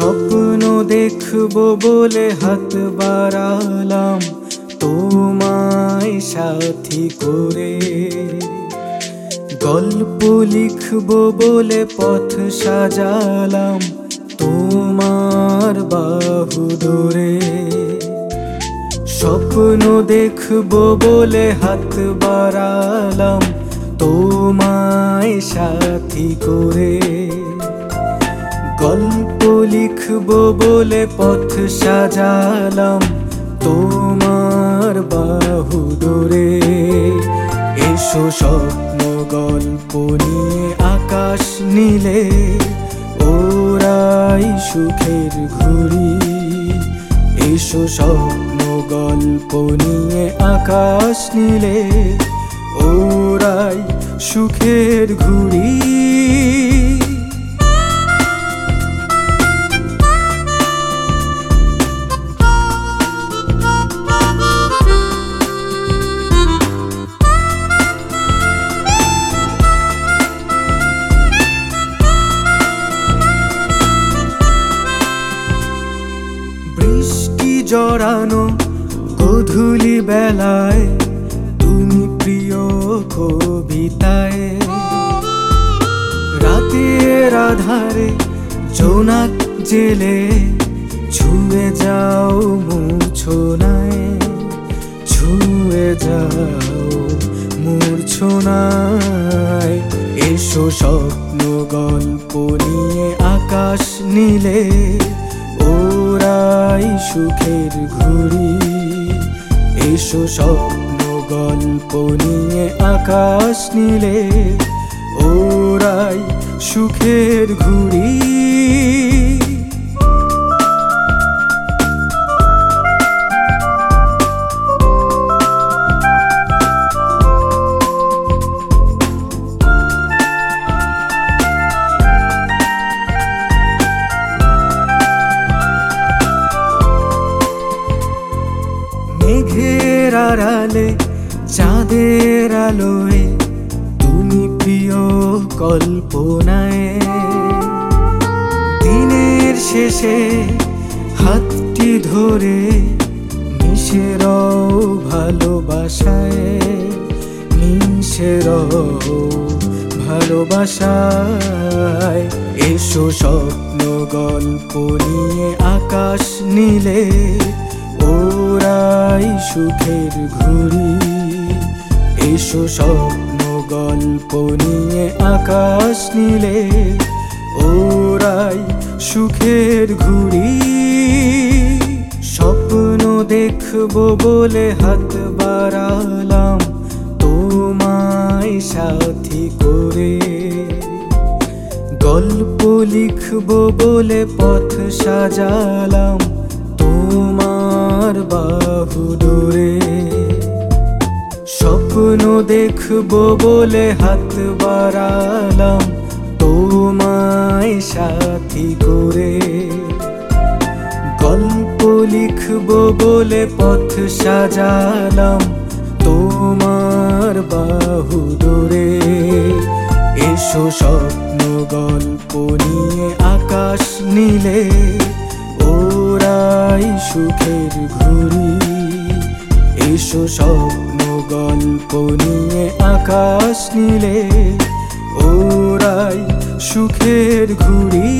স্বপ্ন দেখব বলে হাত বাড়ালাম। তোমায় সাথী করে গল্প লিখব বলে পথ সাজালাম। তোমার বাহু ধরে স্বপ্ন দেখব বলে হাত বাড়ালাম। তোমায় সাথী করে লিখব বলে পথ সাজালাম তোমার বাহু ধরে এসো স্বপ্ন গল্প নিয়ে আকাশ নীলে, ওরাই সুখের ঘুরি এসো স্বপ্ন গল্প নিয়ে আকাশ নীলে, ওরাই সুখের ঘুরি জড়ানো গধূলি বেলায়, তুমি প্রিয় কবিতায়। রাতের আধারে জোনাক জেলে ছুঁয়ে যাও মূর্ছনায়, ছুঁয়ে যাও মূর্ছনায়। এসো স্বপ্ন গল্প নিয়ে আকাশ নীলে ওরাই সুখের ঘুরি এসো স্বপ্ন গল্প নিয়ে আকাশ নীলে ওরাই সুখের ঘুরি মেঘের আড়ালে, চাঁদের আলোয়, তুমি প্রিয় কল্পনায়। দিনের শেষে হাতটি ধরে মিশে রও ভালোবাসায়, মিশে রও ভালোবাসায়। এসো স্বপ্ন গল্প নিয়ে আকাশ নীলে ওরাই সুখের ঘুরি এসো স্বপ্ন গল্প নিয়ে আকাশ নীলে, ওরাই সুখের ঘুরি স্বপ্ন দেখব বলে হাত বাড়ালাম তোমায় সাথী করে। গল্প লিখব বলে পথ সাজালাম ধরে স্বপ্ন দেখব বলে হাত বাড়ালাম তোমায় সাথী করে। গল্প লিখব বলে পথ সাজালাম তোমার বাহু ধরে এসো স্বপ্ন গল্প নিয়ে আকাশ নীলে, ওরাই সুখের ঘুরি এসো স্বপ্ন গল্প নিয়ে আকাশ নীলে ওরাই সুখের ঘুরি